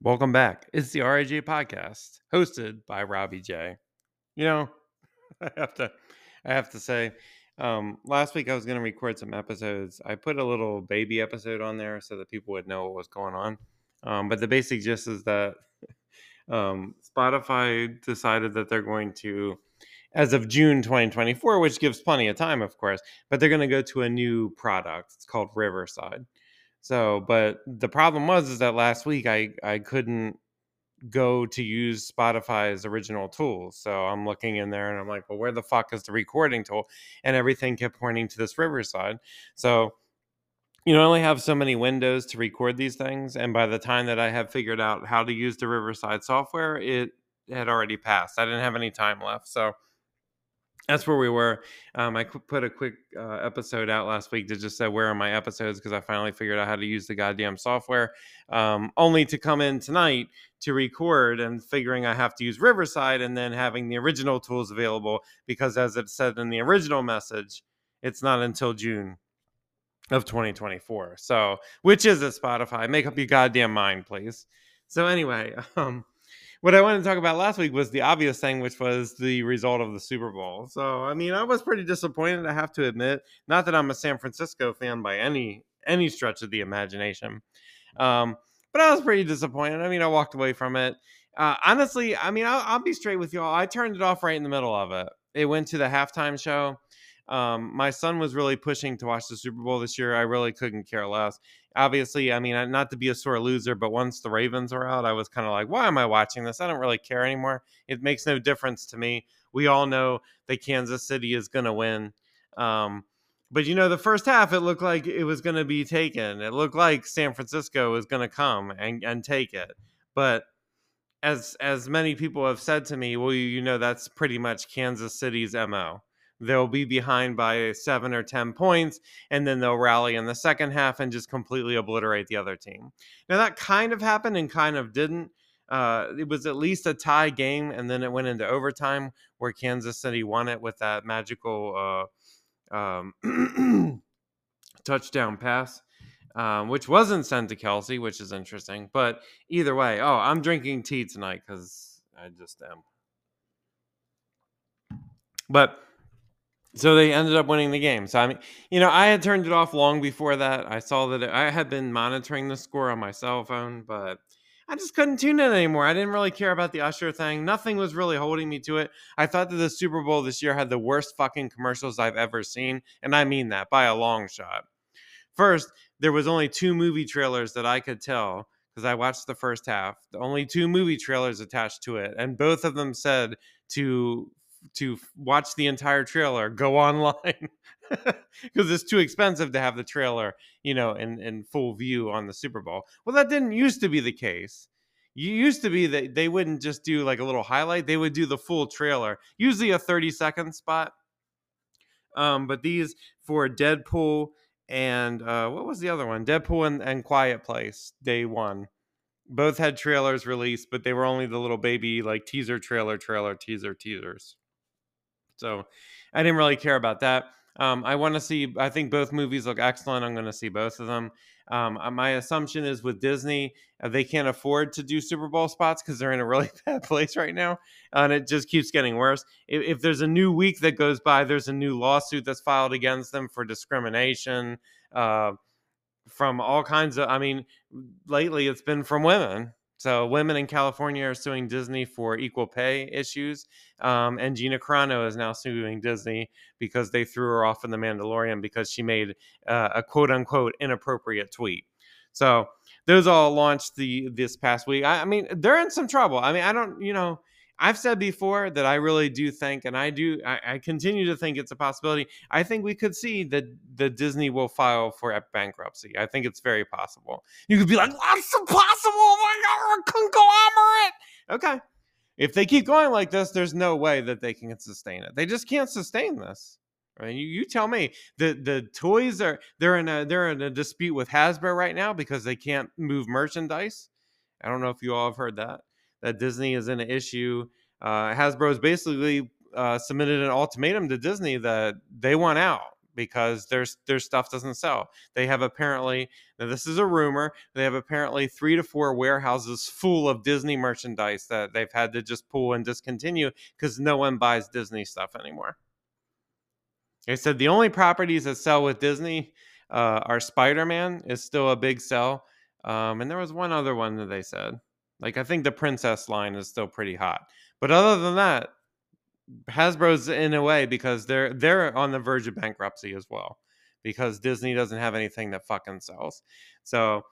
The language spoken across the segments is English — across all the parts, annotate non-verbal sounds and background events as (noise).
Welcome back. It's the RAJ podcast, hosted by Robbie J. You know, (laughs) I have to, I have to say, um, last week I was going to record some episodes. I put a little baby episode on there so that people would know what was going on. Um, but the basic gist is that (laughs) um, Spotify decided that they're going to, as of June 2024, which gives plenty of time, of course, but they're going to go to a new product. It's called Riverside. So, but the problem was is that last week I I couldn't go to use Spotify's original tools. So I'm looking in there and I'm like, well, where the fuck is the recording tool? And everything kept pointing to this Riverside. So you only have so many windows to record these things, and by the time that I have figured out how to use the Riverside software, it had already passed. I didn't have any time left, so that's where we were. Um, I put a quick uh, episode out last week to just say where are my episodes because I finally figured out how to use the goddamn software. Um, only to come in tonight to record and figuring I have to use Riverside and then having the original tools available because, as it said in the original message, it's not until June of 2024. So, which is a Spotify? Make up your goddamn mind, please. So, anyway, (laughs) um, what I wanted to talk about last week was the obvious thing, which was the result of the Super Bowl. So, I mean, I was pretty disappointed. I have to admit, not that I'm a San Francisco fan by any any stretch of the imagination, um, but I was pretty disappointed. I mean, I walked away from it. Uh, honestly, I mean, I'll, I'll be straight with y'all. I turned it off right in the middle of it. It went to the halftime show. Um, my son was really pushing to watch the Super Bowl this year. I really couldn't care less. Obviously, I mean, not to be a sore loser, but once the Ravens were out, I was kind of like, why am I watching this? I don't really care anymore. It makes no difference to me. We all know that Kansas City is going to win. Um, but you know, the first half, it looked like it was going to be taken. It looked like San Francisco was going to come and, and take it. But as as many people have said to me, well, you know, that's pretty much Kansas City's mo they'll be behind by seven or 10 points, and then they'll rally in the second half and just completely obliterate the other team. Now, that kind of happened and kind of didn't. Uh, it was at least a tie game, and then it went into overtime where Kansas City won it with that magical uh, um, (clears throat) touchdown pass. Um, which wasn't sent to Kelce, which is interesting. But either way, oh, I'm drinking tea tonight because I just am. But so they ended up winning the game. So I mean, you know, I had turned it off long before that. I saw that it, I had been monitoring the score on my cell phone, but I just couldn't tune in anymore. I didn't really care about the Usher thing. Nothing was really holding me to it. I thought that the Super Bowl this year had the worst fucking commercials I've ever seen, and I mean that by a long shot. First, there was only two movie trailers that I could tell because I watched the first half. The only two movie trailers attached to it, and both of them said to to watch the entire trailer, go online (laughs) because it's too expensive to have the trailer, you know, in, in full view on the Super Bowl. Well, that didn't used to be the case. You used to be that they wouldn't just do like a little highlight; they would do the full trailer, usually a thirty second spot. Um, but these for Deadpool and uh, what was the other one? Deadpool and, and Quiet Place, day one both had trailers released, but they were only the little baby like teaser trailer, trailer, teaser, teasers. So I didn't really care about that. Um, I want to see. I think both movies look excellent. I'm going to see both of them. Um, uh, my assumption is with Disney, uh, they can't afford to do Super Bowl spots because they're in a really (laughs) bad place right now, and it just keeps getting worse. If, if, there's a new week that goes by, there's a new lawsuit that's filed against them for discrimination uh, from all kinds of. I mean, lately it's been from women. So women in California are suing Disney for equal pay issues, um, and Gina Carano is now suing Disney because they threw her off in The Mandalorian because she made uh, a quote unquote inappropriate tweet. So those all launched the this past week. I, I mean, they're in some trouble. I mean, I don't, you know, I've said before that I really do think, and I do, I, I, continue to think it's a possibility. I think we could see that the Disney will file for bankruptcy. I think it's very possible. You could be like, "That's impossible! Oh my god, conglomerate." Okay, if they keep going like this, there's no way that they can sustain it. They just can't sustain this. I mean, you, you tell me. The the toys are they're in a they're in a dispute with Hasbro right now because they can't move merchandise. I don't know if you all have heard that that Disney is in an issue. Uh, Hasbro has basically uh, submitted an ultimatum to Disney that they want out because their their stuff doesn't sell. They have apparently now this is a rumor. They have apparently three to four warehouses full of Disney merchandise that they've had to just pull and discontinue because no one buys Disney stuff anymore. They said the only properties that sell with Disney uh, are Spider Man is still a big sell, um, and there was one other one that they said. Like I think the Princess line is still pretty hot, but other than that, Hasbro's in a way because they're they're on the verge of bankruptcy as well because Disney doesn't have anything that fucking sells. So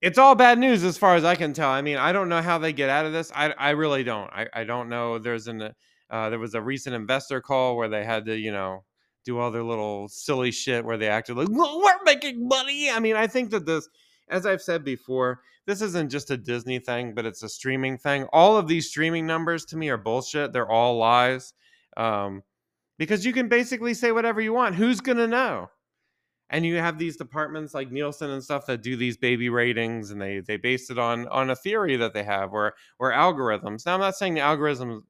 it's all bad news as far as I can tell. I mean, I don't know how they get out of this. I I really don't. I I don't know. There's an uh, there was a recent investor call where they had to you know do all their little silly shit where they acted like well, we're making money. I mean, I think that this, as I've said before, this isn't just a Disney thing, but it's a streaming thing. All of these streaming numbers to me are bullshit. They're all lies. Um, because you can basically say whatever you want. Who's gonna know? And you have these departments like Nielsen and stuff that do these baby ratings, and they they base it on on a theory that they have or or algorithms. Now I'm not saying the algorithms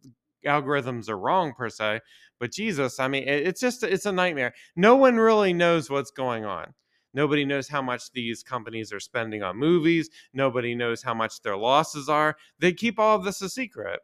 algorithms are wrong per se, but Jesus, I mean, it, it's just it's a nightmare. No one really knows what's going on. Nobody knows how much these companies are spending on movies. Nobody knows how much their losses are. They keep all of this a secret.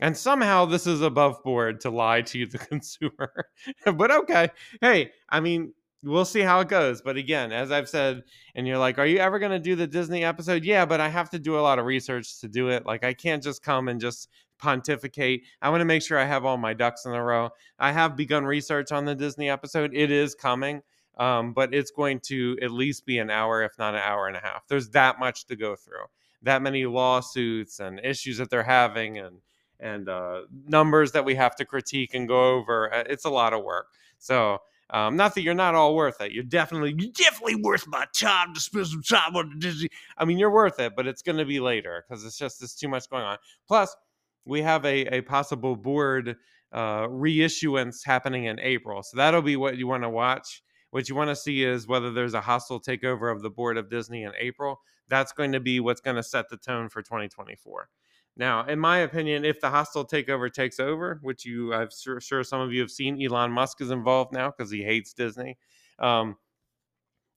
And somehow this is above board to lie to you, the (laughs) consumer. but okay. Hey, I mean, we'll see how it goes. But again, as I've said, and you're like, are you ever going to do the Disney episode? Yeah, but I have to do a lot of research to do it. Like, I can't just come and just pontificate. I want to make sure I have all my ducks in a row. I have begun research on the Disney episode. It is coming um, but it's going to at least be an hour, if not an hour and a half. There's that much to go through, that many lawsuits and issues that they're having, and and uh, numbers that we have to critique and go over. Uh, it's a lot of work. So. Um, not that you're not all worth it. You're definitely, you're definitely worth my time to spend some time on Disney. I mean, you're worth it, but it's going to be later because it's just there's too much going on. Plus, we have a a possible board uh, reissuance happening in April, so that'll be what you want to watch. What you want to see is whether there's a hostile takeover of the board of Disney in April. That's going to be what's going to set the tone for 2024. Now, in my opinion, if the hostile takeover takes over, which you, I'm sure, some of you have seen, Elon Musk is involved now because he hates Disney. Um,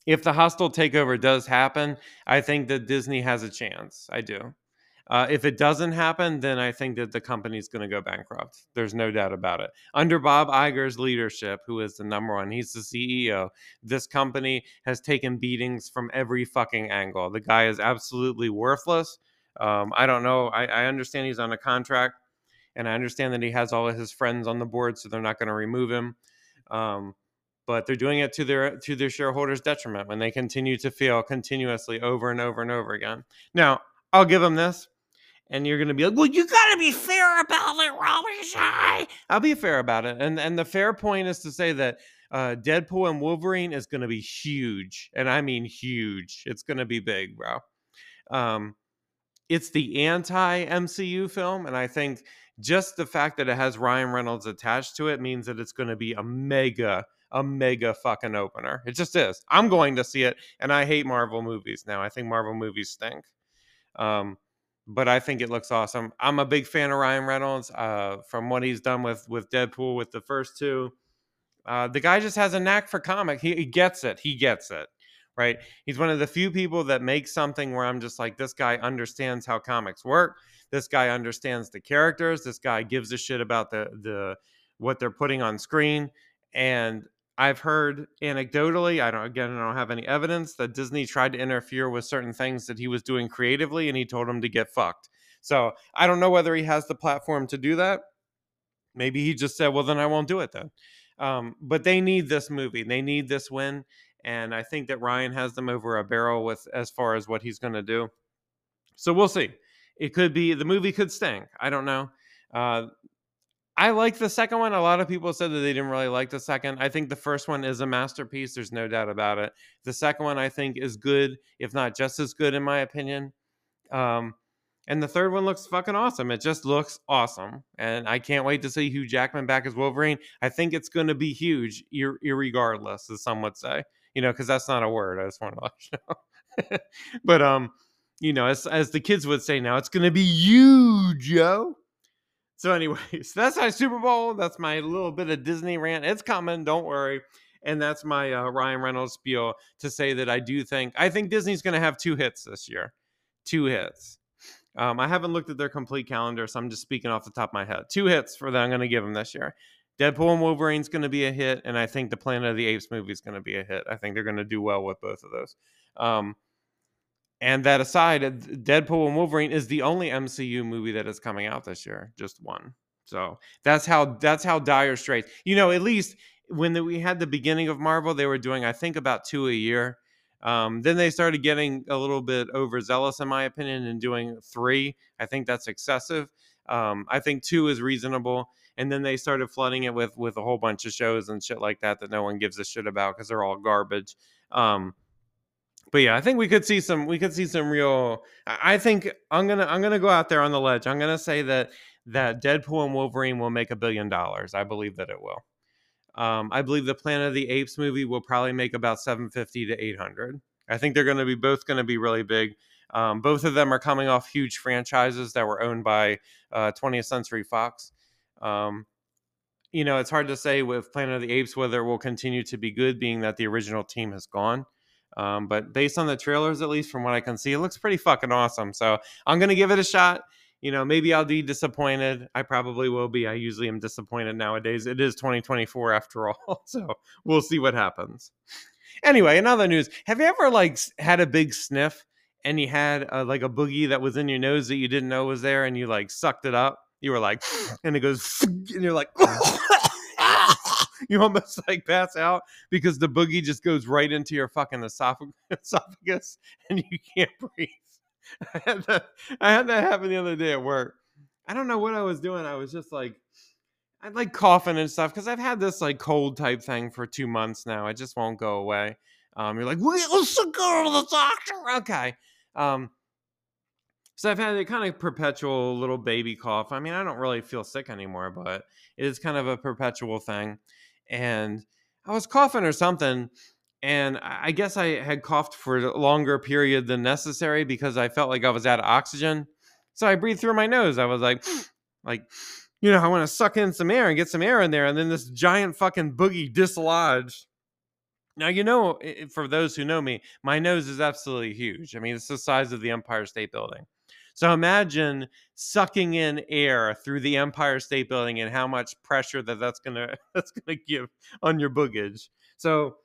if the hostile takeover does happen, I think that Disney has a chance. I do. Uh, if it doesn't happen, then I think that the company's going to go bankrupt. There's no doubt about it. Under Bob Iger's leadership, who is the number one, he's the CEO. This company has taken beatings from every fucking angle. The guy is absolutely worthless. Um, I don't know. I, I understand he's on a contract, and I understand that he has all of his friends on the board, so they're not going to remove him. Um, but they're doing it to their to their shareholders' detriment when they continue to fail continuously over and over and over again. Now, I'll give them this and you're gonna be like, "Well, you gotta be fair about it, Robbie I'll be fair about it, and and the fair point is to say that uh, Deadpool and Wolverine is gonna be huge, and I mean huge. It's gonna be big, bro. Um, it's the anti MCU film, and I think just the fact that it has Ryan Reynolds attached to it means that it's going to be a mega, a mega fucking opener. It just is. I'm going to see it, and I hate Marvel movies now. I think Marvel movies stink. Um, but I think it looks awesome. I'm a big fan of Ryan Reynolds uh, from what he's done with with Deadpool with the first two. Uh, the guy just has a knack for comic. He, he, gets it. He gets it. Right. He's one of the few people that makes something where I'm just like, this guy understands how comics work. This guy understands the characters. This guy gives a shit about the the what they're putting on screen. And I've heard anecdotally, I don't again I don't have any evidence that Disney tried to interfere with certain things that he was doing creatively and he told him to get fucked. So I don't know whether he has the platform to do that. Maybe he just said, well, then I won't do it then. Um, but they need this movie. They need this win. And I think that Ryan has them over a barrel with as far as what he's going to do. So we'll see. It could be the movie could stink. I don't know. Uh, I like the second one. A lot of people said that they didn't really like the second. I think the first one is a masterpiece. There's no doubt about it. The second one, I think, is good, if not just as good, in my opinion. Um, and the third one looks fucking awesome. It just looks awesome. And I can't wait to see Hugh Jackman back as Wolverine. I think it's going to be huge, ir- irregardless, as some would say. You know, because that's not a word. I just want to let you know. (laughs) but, um, you know, as, as the kids would say now, it's going to be huge, yo. So, anyways, (laughs) that's my Super Bowl. That's my little bit of Disney rant. It's coming. Don't worry. and that's my uh, Ryan Reynolds spiel to say that I do think I think Disney's going to have two hits this year, two hits. Um, I haven't looked at their complete calendar, so I'm just speaking off the top of my head. Two hits for that I'm going to give them this year. Deadpool and Wolverine's going to be a hit, and I think the Planet of the Apes movie is going to be a hit. I think they're going to do well with both of those. Um, and that aside, Deadpool and Wolverine is the only MCU movie that is coming out this year, just one. So that's how that's how dire straits. You know, at least when the, we had the beginning of Marvel, they were doing I think about two a year. Um, then they started getting a little bit overzealous, in my opinion, and doing three. I think that's excessive. Um, I think two is reasonable. And then they started flooding it with with a whole bunch of shows and shit like that that no one gives a shit about because they're all garbage. Um, but yeah, I think we could see some we could see some real. I think I'm gonna I'm gonna go out there on the ledge. I'm gonna say that that Deadpool and Wolverine will make a billion dollars. I believe that it will. Um, I believe the Planet of the Apes movie will probably make about 750 to 800. I think they're going to be both going to be really big. Um, both of them are coming off huge franchises that were owned by uh, 20th Century Fox. Um, you know, it's hard to say with Planet of the Apes whether it will continue to be good, being that the original team has gone. Um, but based on the trailers, at least from what I can see, it looks pretty fucking awesome. So I'm gonna give it a shot you know, maybe I'll be disappointed. I probably will be. I usually am disappointed nowadays. It is 2024 after all. (laughs) So we'll see what happens. Anyway, in other news, have you ever like had a big sniff and you had uh, like a boogie that was in your nose that you didn't know was there and you like sucked it up? You were like, (sniffs) and it goes, (sniffs) and you're like, (sniffs) (laughs) you almost like pass out because the boogie just goes right into your fucking (laughs) esophagus and you can't breathe. (laughs) I had that I had that happen the other day at work. I don't know what I was doing. I was just like I'd like coughing and stuff because I've had this like cold type thing for two months now. It just won't go away. Um, you're like, let's go to the doctor. Okay. Um, so I've had a kind of perpetual little baby cough. I mean, I don't really feel sick anymore, but it is kind of a perpetual thing. And I was coughing or something, and I guess I had coughed for a longer period than necessary because I felt like I was out of oxygen. So I breathed through my nose. I was like, (sniffs) like, you know, I want to suck in some air and get some air in there, and then this giant fucking boogie dislodged. Now you know, for those who know me, my nose is absolutely huge. I mean, it's the size of the Empire State Building. So imagine sucking in air through the Empire State Building and how much pressure that that's gonna (laughs) that's gonna give on your boogage. So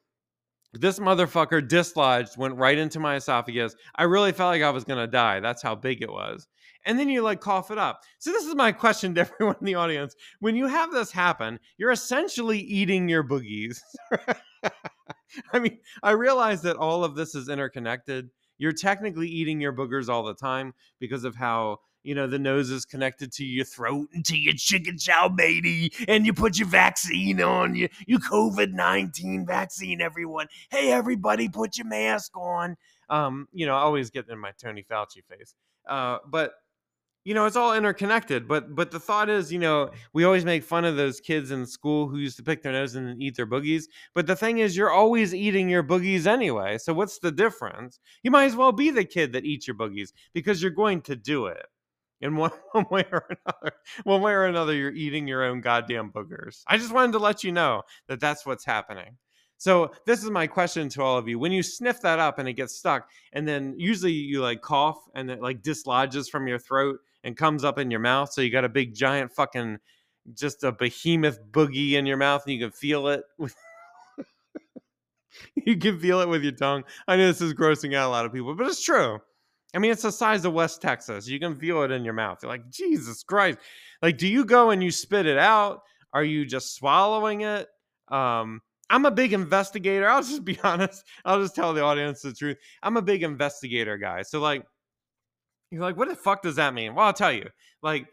this motherfucker dislodged, went right into my esophagus. I really felt like I was gonna die. That's how big it was. And then you like cough it up. So this is my question to (laughs) everyone in the audience. When you have this happen, you're essentially eating your boogies. (laughs) I mean, I realize that all of this is interconnected. You're technically eating your boogers all the time because of how you know, the nose is connected to your throat and to your chicken chow matey, and you put your vaccine on, you, you COVID 19 vaccine, everyone. Hey, everybody, put your mask on. Um, you know, I always get in my Tony Fauci face. Uh, but you know it's all interconnected but but the thought is you know we always make fun of those kids in school who used to pick their nose and eat their boogies but the thing is you're always eating your boogies anyway so what's the difference you might as well be the kid that eats your boogies because you're going to do it in one, (laughs) one way or another. One way or another, you're eating your own goddamn boogers. I just wanted to let you know that that's what's happening. So this is my question to all of you: When you sniff that up and it gets stuck, and then usually you like cough and it like dislodges from your throat and comes up in your mouth, so you got a big giant fucking just a behemoth boogie in your mouth, and you can feel it. (laughs) you can feel it with your tongue. I know this is grossing out a lot of people, but it's true. I mean, it's the size of West Texas. You can feel it in your mouth. You're like, Jesus Christ. Like, do you go and you spit it out? Are you just swallowing it? Um, I'm a big investigator. I'll just be (laughs) honest. I'll just tell the audience the truth. I'm a big investigator guy. So, like, you're like, what the fuck does that mean? Well, I'll tell you. Like,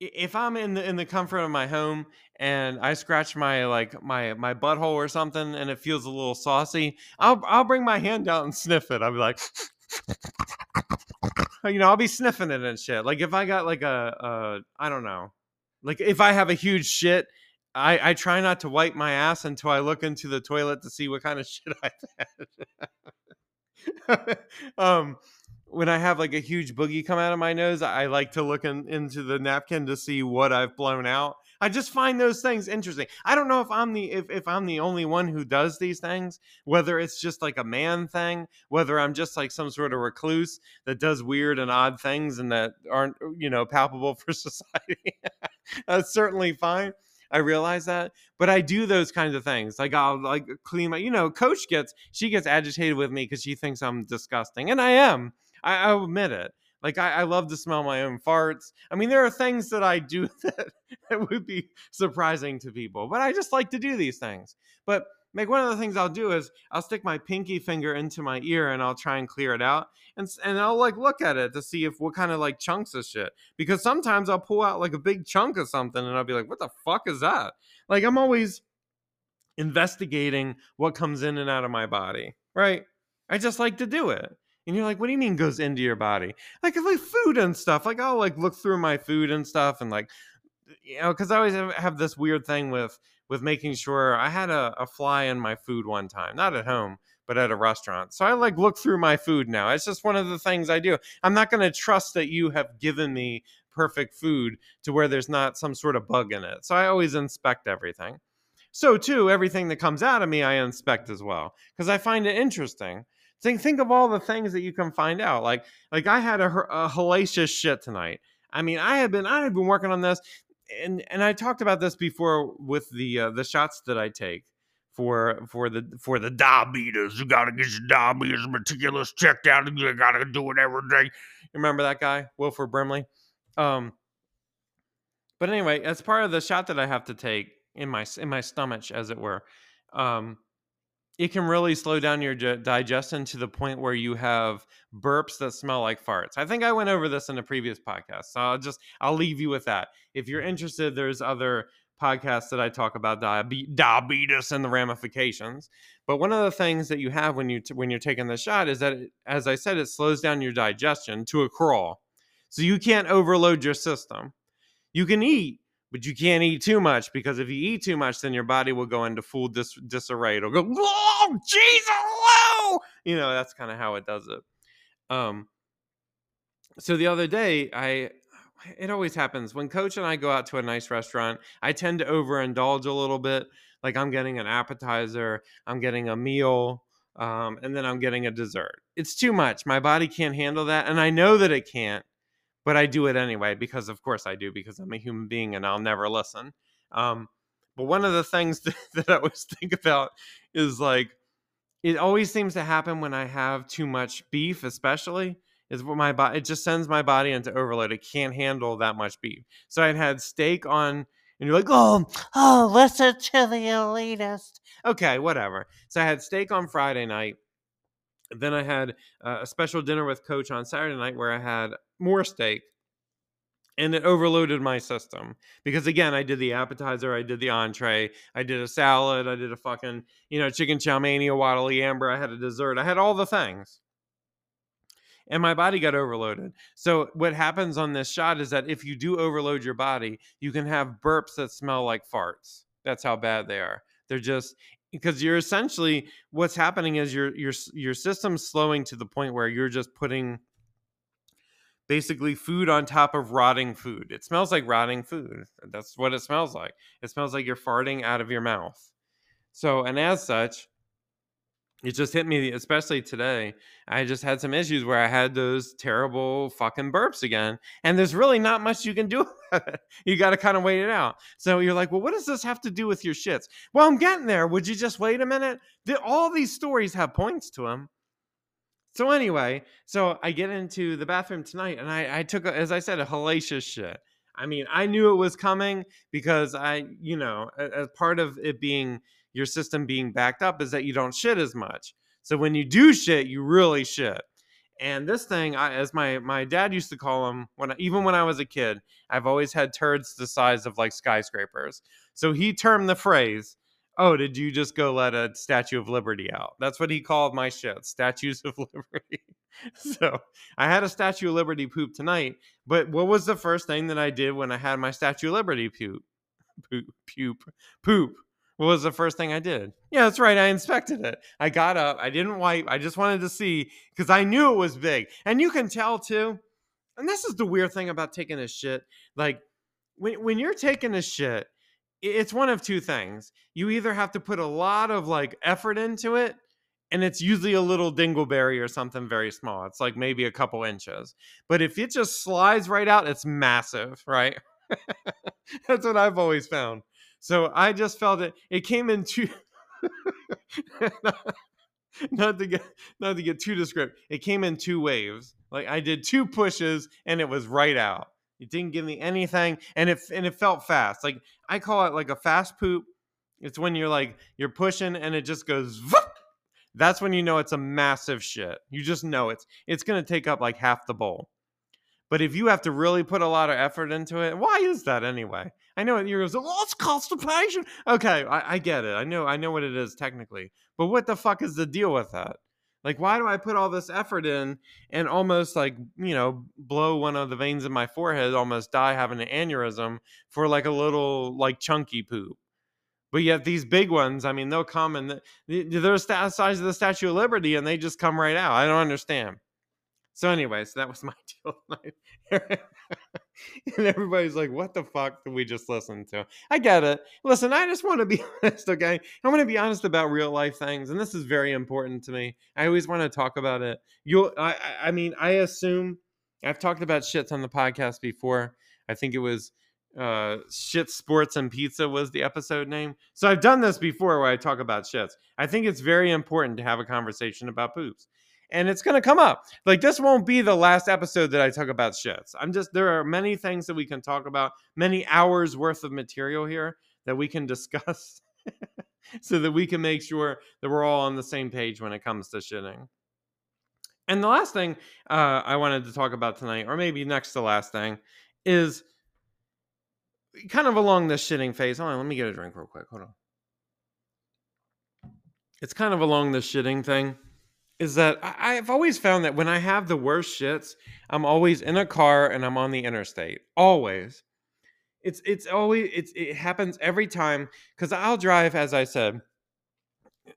if I'm in the in the comfort of my home and I scratch my like my my butthole or something and it feels a little saucy, I'll I'll bring my hand out and sniff it. I'll be like, (laughs) you know, I'll be sniffing it and shit. Like if I got like a, a I don't know, like if I have a huge shit, I I try not to wipe my ass until I look into the toilet to see what kind of (laughs) shit I've had. (laughs) um, when I have like a huge boogie come out of my nose, I like to look in, into the napkin to see what I've blown out. I just find those things interesting. I don't know if I'm the if, if I'm the only one who does these things, whether it's just like a man thing, whether I'm just like some sort of recluse that does weird and odd things and that aren't you know palpable (laughs) for society. That's certainly fine. I realize that, but I do those kinds of things. Like I'll like clean my, you know, coach gets she gets agitated with me because she thinks I'm disgusting, and I am. I, I'll admit it. Like I, I, love to smell my own farts. I mean, there are things that I do (laughs) that, that would be surprising to people, but I just like to do these things. But like one of the things I'll do is I'll stick my pinky finger into my ear and I'll try and clear it out, and and I'll like look at it to see if what kind of like chunks of shit. Because sometimes I'll pull out like a big chunk of something and I'll be like, what the fuck is that? Like I'm always investigating what comes in and out of my body, right? I just like to do it. And you're like, what do you mean goes into your body? Like, like food and stuff. Like, I'll like look through my food and stuff, and like, you know, because I always have this weird thing with with making sure I had a, a fly in my food one time, not at home, but at a restaurant. So I like look through my food now. It's just one of the things I do. I'm not going to trust that you have given me perfect food to where there's not some sort of bug in it. So I always inspect everything. So too, everything that comes out of me, I inspect as well because I find it interesting. Think think of all the things that you can find out. Like like I had a, a hellacious shit tonight. I mean, I have been I have been working on this, and and I talked about this before with the uh, the shots that I take for for the for the diabetes. You gotta get your diabetes meticulous checked out, you gotta do it every day. Remember that guy, Wilford Brimley? Um, but anyway, as part of the shot that I have to take in my in my stomach, as it were, um, it can really slow down your digestion to the point where you have burps that smell like farts. I think I went over this in a previous podcast. So I'll just I'll leave you with that. If you're interested, there's other podcasts that I talk about diabetes and the ramifications. But one of the things that you have when you t- when you're taking the shot is that, it, as I said, it slows down your digestion to a crawl, so you can't overload your system. You can eat, but you can't eat too much because if you eat too much, then your body will go into full dis- disarray. It'll go, oh, Jesus, whoa! You know, that's kind of how it does it. Um, so the other day, I it always happens when coach and I go out to a nice restaurant. I tend to overindulge a little bit. Like I'm getting an appetizer, I'm getting a meal, um, and then I'm getting a dessert. It's too much. My body can't handle that, and I know that it can't but I do it anyway because, of course, I do because I'm a human being and I'll never listen. Um, but one of the things (laughs) that, that I always think about is like, it always seems to happen when I have too much beef, especially is what my body it just sends my body into overload. It can't handle that much beef. So I'd had steak on, and you're like, oh, oh, listen to the elitist. Okay, whatever. So I had steak on Friday night. Then I had uh, a special dinner with Coach on Saturday night where I had more steak and it overloaded my system because again i did the appetizer i did the entree i did a salad i did a fucking you know chicken chow mania amber i had a dessert i had all the things. And my body got overloaded. So what happens on this shot is that if you do overload your body you can have burps that smell like farts. That's how bad they are. They're just because you're essentially what's happening is your your your system's slowing to the point where you're just putting basically food on top of rotting food. It smells like rotting food. That's what it smells like. It smells like you're farting out of your mouth. So, and as such, it just hit me, especially today. I just had some issues where I had those terrible fucking burps again. And there's really not much you can do. (laughs) You got to kind of wait it out. So you're like, well, what does this have to do with your shits? Well, I'm getting there. Would you just wait a minute? All these stories have points to them. So anyway, so I get into the bathroom tonight, and I, I took, a, as I said, a hellacious shit. I mean, I knew it was coming because I, you know, as part of it being your system being backed up is that you don't shit as much. So when you do shit, you really shit. And this thing, I, as my my dad used to call them, when even when I was a kid, I've always had turds the size of like skyscrapers. So he termed the phrase oh, did you just go let a Statue of Liberty out? That's what he called my shit, statues of (laughs) liberty. so I had a Statue of Liberty poop tonight, but what was the first thing that I did when I had my Statue of Liberty poop? Poop, poop, poop. What was the first thing I did? Yeah, that's right. I inspected it. I got up. I didn't wipe. I just wanted to see because I knew it was big. And you can tell too. And this is the weird thing about taking a shit. Like when when you're taking a shit, it's one of two things. You either have to put a lot of like effort into it, and it's usually a little dingleberry or something very small. It's like maybe a couple inches. But if it just slides right out, it's massive, right? (laughs) That's what I've always found. So I just felt it. It came in two. (laughs) not to get not to get too descriptive. It came in two waves. Like I did two pushes and it was right out. It didn't give me anything, and it and it felt fast. Like I call it like a fast poop. It's when you're like you're pushing and it just goes. (laughs) That's when you know it's a massive shit. You just know it's it's gonna take up like half the bowl. But if you have to really put a lot of effort into it, why is that anyway? I know it. you're going, well, it's constipation. Okay, I, I get it. I know, I know what it is technically. But what the fuck is the deal with that? Like, why do I put all this effort in and almost like, you know, blow one of the veins in my forehead, almost die having an aneurysm for like a little, like, chunky poop? But yet these big ones, I mean, they'll come and they're the size of the Statue of Liberty and they just come right out. I don't understand. So anyway, so that was (laughs) my deal (laughs) and everybody's like, what the fuck did we just listen to? I get it. Listen, I just want to be (laughs) honest, okay? I want to be honest about real life things, and this is very important to me. I always want to talk about it. You I I mean, I assume I've talked about shits on the podcast before. I think it was uh shit sports and pizza was the episode name so i've done this before where i talk about shits i think it's very important to have a conversation about poops and it's going to come up. Like this won't be the last episode that I talk about shits. I'm just there are many things that we can talk about, many hours worth of material here that we can (laughs) discuss (laughs) so that we can make sure that we're all on the same page when it comes to shitting. And the last thing uh, I wanted to talk about tonight, or maybe next to last thing, is kind of along this shitting phase. Hold on, let me get a drink real quick. Hold on. It's kind of along this shitting thing is that I, have always found that when I have the worst shits, I'm always in a car and I'm on the interstate. Always. It's it's always it's it happens every time because I'll drive, as I said.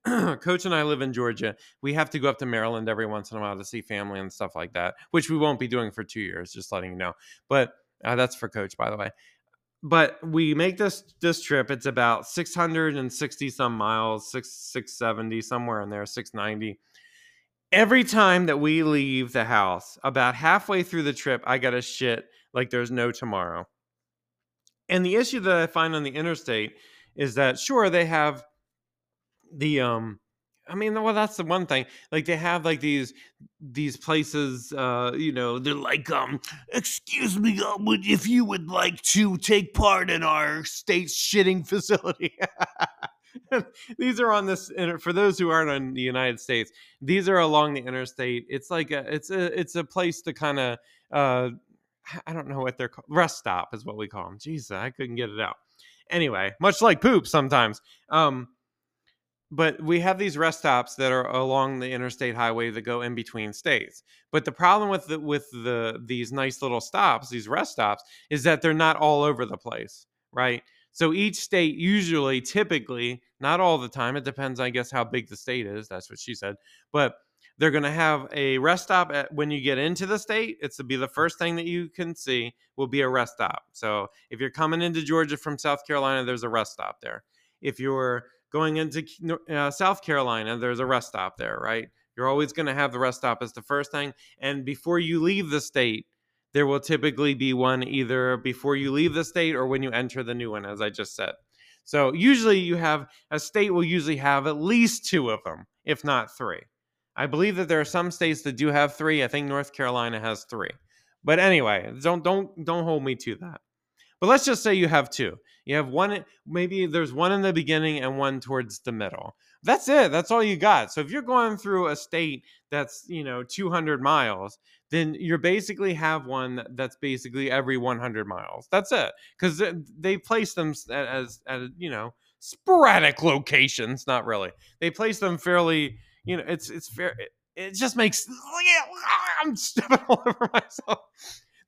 (clears throat) Coach and I live in Georgia. We have to go up to Maryland every once in a while to see family and stuff like that, which we won't be doing for two years. Just letting you know. But uh, that's for Coach, by the way. But we make this this trip. It's about six hundred and sixty some miles, six six seventy somewhere in there, six ninety every time that we leave the house, about halfway through the trip, I got a shit like there's no tomorrow. And the issue that I find on the interstate is that sure they have the um I mean, well, that's the one thing. Like they have like these these places, uh, you know, they're like, um, excuse me, uh, would if you would like to take part in our state shitting facility. (laughs) (laughs) these are on this for those who aren't in the United States. These are along the interstate. It's like a it's a it's a place to kind of uh I don't know what they're called. Rest stop is what we call them. Jesus, I couldn't get it out. Anyway, much like poop sometimes. Um, but we have these rest stops that are along the interstate highway that go in between states. But the problem with the with the these nice little stops, these rest stops, is that they're not all over the place, right? So each state usually, typically, not all the time, it depends, I guess, how big the state is. That's what she said. But they're going to have a rest stop at, when you get into the state. It's to be the first thing that you can see will be a rest stop. So if you're coming into Georgia from South Carolina, there's a rest stop there. If you're going into uh, South Carolina, there's a rest stop there, right? You're always going to have the rest stop as the first thing. And before you leave the state, there will typically be one either before you leave the state or when you enter the new one, as I just said. So usually you have a state will usually have at least two of them, if not three. I believe that there are some states that do have three. I think North Carolina has three. But anyway, don't don't don't hold me to that. But let's just say you have two. You have one, maybe there's one in the beginning and one towards the middle. That's it. That's all you got. So if you're going through a state that's, you know, 200 miles, then you basically have one that's basically every 100 miles. That's it. Because they place them as, as, you know, sporadic locations. Not really. They place them fairly, you know, it's, it's fair. It, it just makes, (laughs) I'm stepping all over (laughs) myself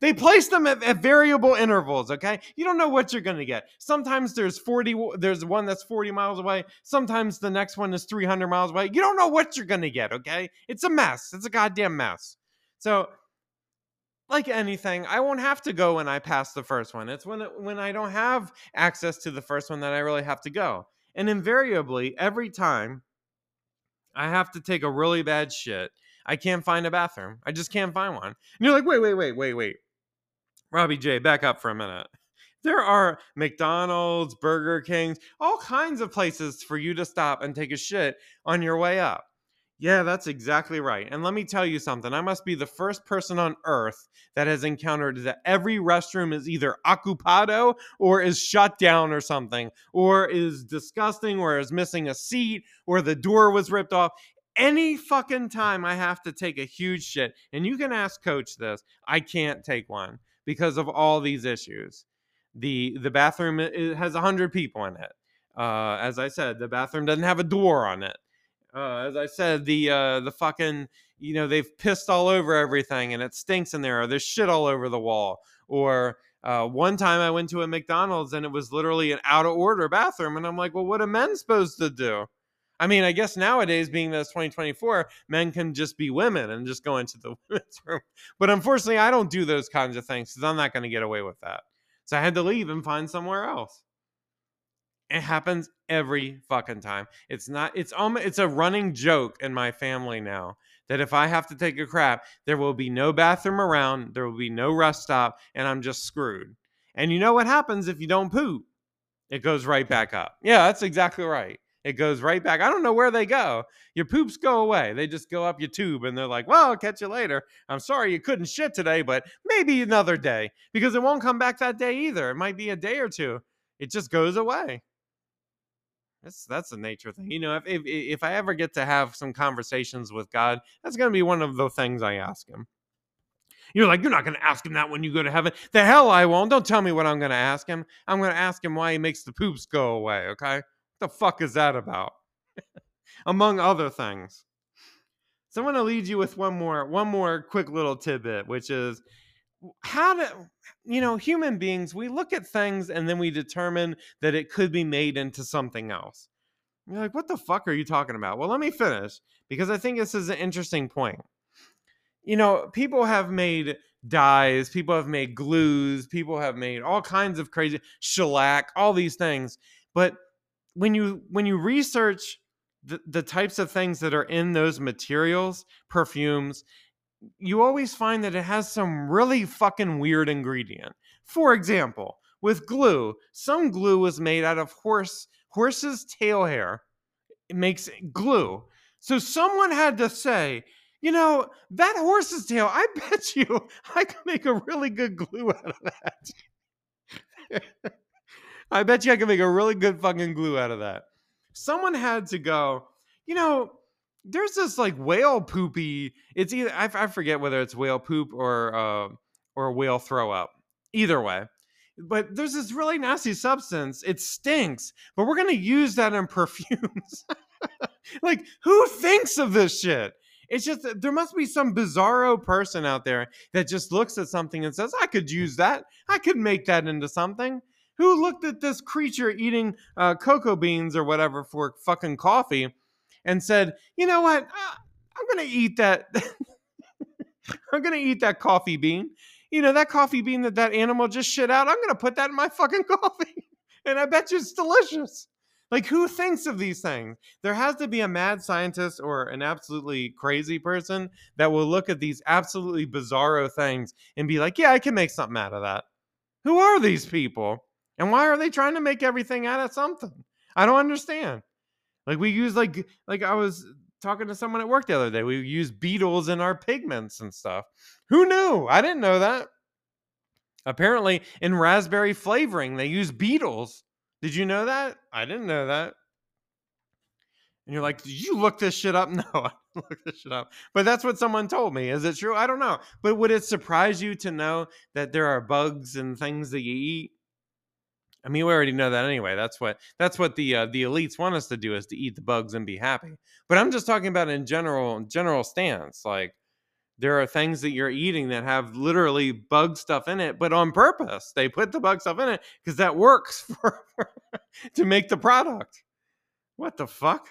They place them at, at, variable intervals, okay? You don't know what you're going to get. Sometimes there's 40 there's one that's 40 miles away. Sometimes the next one is 300 miles away. You don't know what you're going to get, okay? It's a mess. It's a goddamn mess. So like anything, I won't have to go when I pass the first one. It's when it, when I don't have access to the first one that I really have to go. And invariably, every time I have to take a really bad shit, I can't find a bathroom. I just can't find one. And you're like, wait, wait, wait, wait, wait. Robbie J, back up for a minute. There are McDonald's, Burger Kings, all kinds of places for you to stop and take a shit on your way up. Yeah, that's exactly right. And let me tell you something. I must be the first person on earth that has encountered that every restroom is either occupado or is shut down or something, or is disgusting, or is missing a seat, or the door was ripped off. Any fucking time I have to take a huge shit, and you can ask coach this, I can't take one because of all these issues. The the bathroom has 100 people in it. Uh, as I said, the bathroom doesn't have a door on it uh, as I said, the uh, the fucking you know they've pissed all over everything and it stinks in there. Or there's shit all over the wall. Or uh, one time I went to a McDonald's and it was literally an out of order bathroom, and I'm like, well, what are men supposed to do? I mean, I guess nowadays, being that it's 2024, men can just be women and just go into the (laughs) women's room. But unfortunately, I don't do those kinds of things because I'm not going to get away with that. So I had to leave and find somewhere else. It happens every fucking time. It's not it's almost. it's a running joke in my family now that if I have to take a crap, there will be no bathroom around, there will be no rest stop, and I'm just screwed. And you know what happens if you don't poop? It goes right back up. Yeah, that's exactly right. It goes right back. I don't know where they go. Your poops go away. They just go up your tube and they're like, well, I'll catch you later. I'm sorry you couldn't shit today, but maybe another day because it won't come back that day either. It might be a day or two. It just goes away. That's that's a nature thing. You know, if if if I ever get to have some conversations with God, that's going to be one of the things I ask him. You're like, you're not going to ask him that when you go to heaven. The hell I won't. Don't tell me what I'm going to ask him. I'm going to ask him why he makes the poops go away, okay? The fuck is that about? (laughs) Among other things. So I'm going to lead you with one more one more quick little tidbit, which is how do you know human beings we look at things and then we determine that it could be made into something else you're like what the fuck are you talking about well let me finish because i think this is an interesting point you know people have made dyes people have made glues people have made all kinds of crazy shellac all these things but when you when you research the, the types of things that are in those materials perfumes you always find that it has some really fucking weird ingredient. For example, with glue, some glue was made out of horse horse's tail hair. It makes glue. So someone had to say, you know, that horse's tail, I bet (laughs) you I could make a really good glue out of that. (laughs) I bet you I can make a really good fucking glue out of that. Someone had to go, you know, there's this like whale poopy. It's either I, I forget whether it's whale poop or uh, or whale throw up. Either way, but there's this really nasty substance. It stinks, but we're gonna use that in (laughs) perfumes. (laughs) like, who thinks of this shit? It's just there must be some bizarro person out there that just looks at something and says, "I could use that. I could make that into something." Who looked at this creature eating uh, cocoa beans or whatever for fucking coffee and said, "You know what? I'm going to eat that. (laughs) I'm going to eat that coffee bean. You know that coffee bean that that animal just shit out. I'm going to put that in my fucking (laughs) coffee, and I bet you it's delicious." Like, who thinks of these things? There has to be a mad scientist or an absolutely crazy person that will look at these absolutely bizarro things and be like, yeah, I can make something out of that. Who are these people? And why are they trying to make everything out of something? I don't understand. Like we use like like I was talking to someone at work the other day. We use beetles in our pigments and stuff. Who knew? I didn't know that. Apparently, in raspberry flavoring, they use beetles. Did you know that? I didn't know that. And you're like, did you look this shit up? (laughs) No, I didn't look this shit up. But that's what someone told me. Is it true? I don't know. But would it surprise you to know that there are bugs and things that you eat I mean, we already know that anyway. That's what that's what the uh, the elites want us to do is to eat the bugs and be happy. But I'm just talking about in general general stance. Like, there are things that you're eating that have literally bug stuff in it, but on purpose. They put the bug stuff in it because that works (laughs) for, to make the product. What the fuck?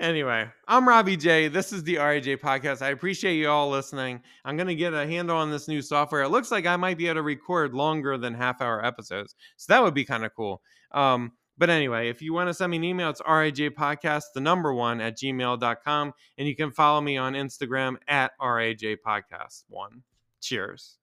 Anyway, I'm Robbie J. This is the RAJ podcast. I appreciate you all listening. I'm going to get a handle on this new software. It looks like I might be able to record longer than half hour episodes. So that would be kind of cool. Um, but anyway, if you want to send me an email, it's rajpodcast, the number one at gmail.com. And you can follow me on Instagram at rajpodcast one. Cheers.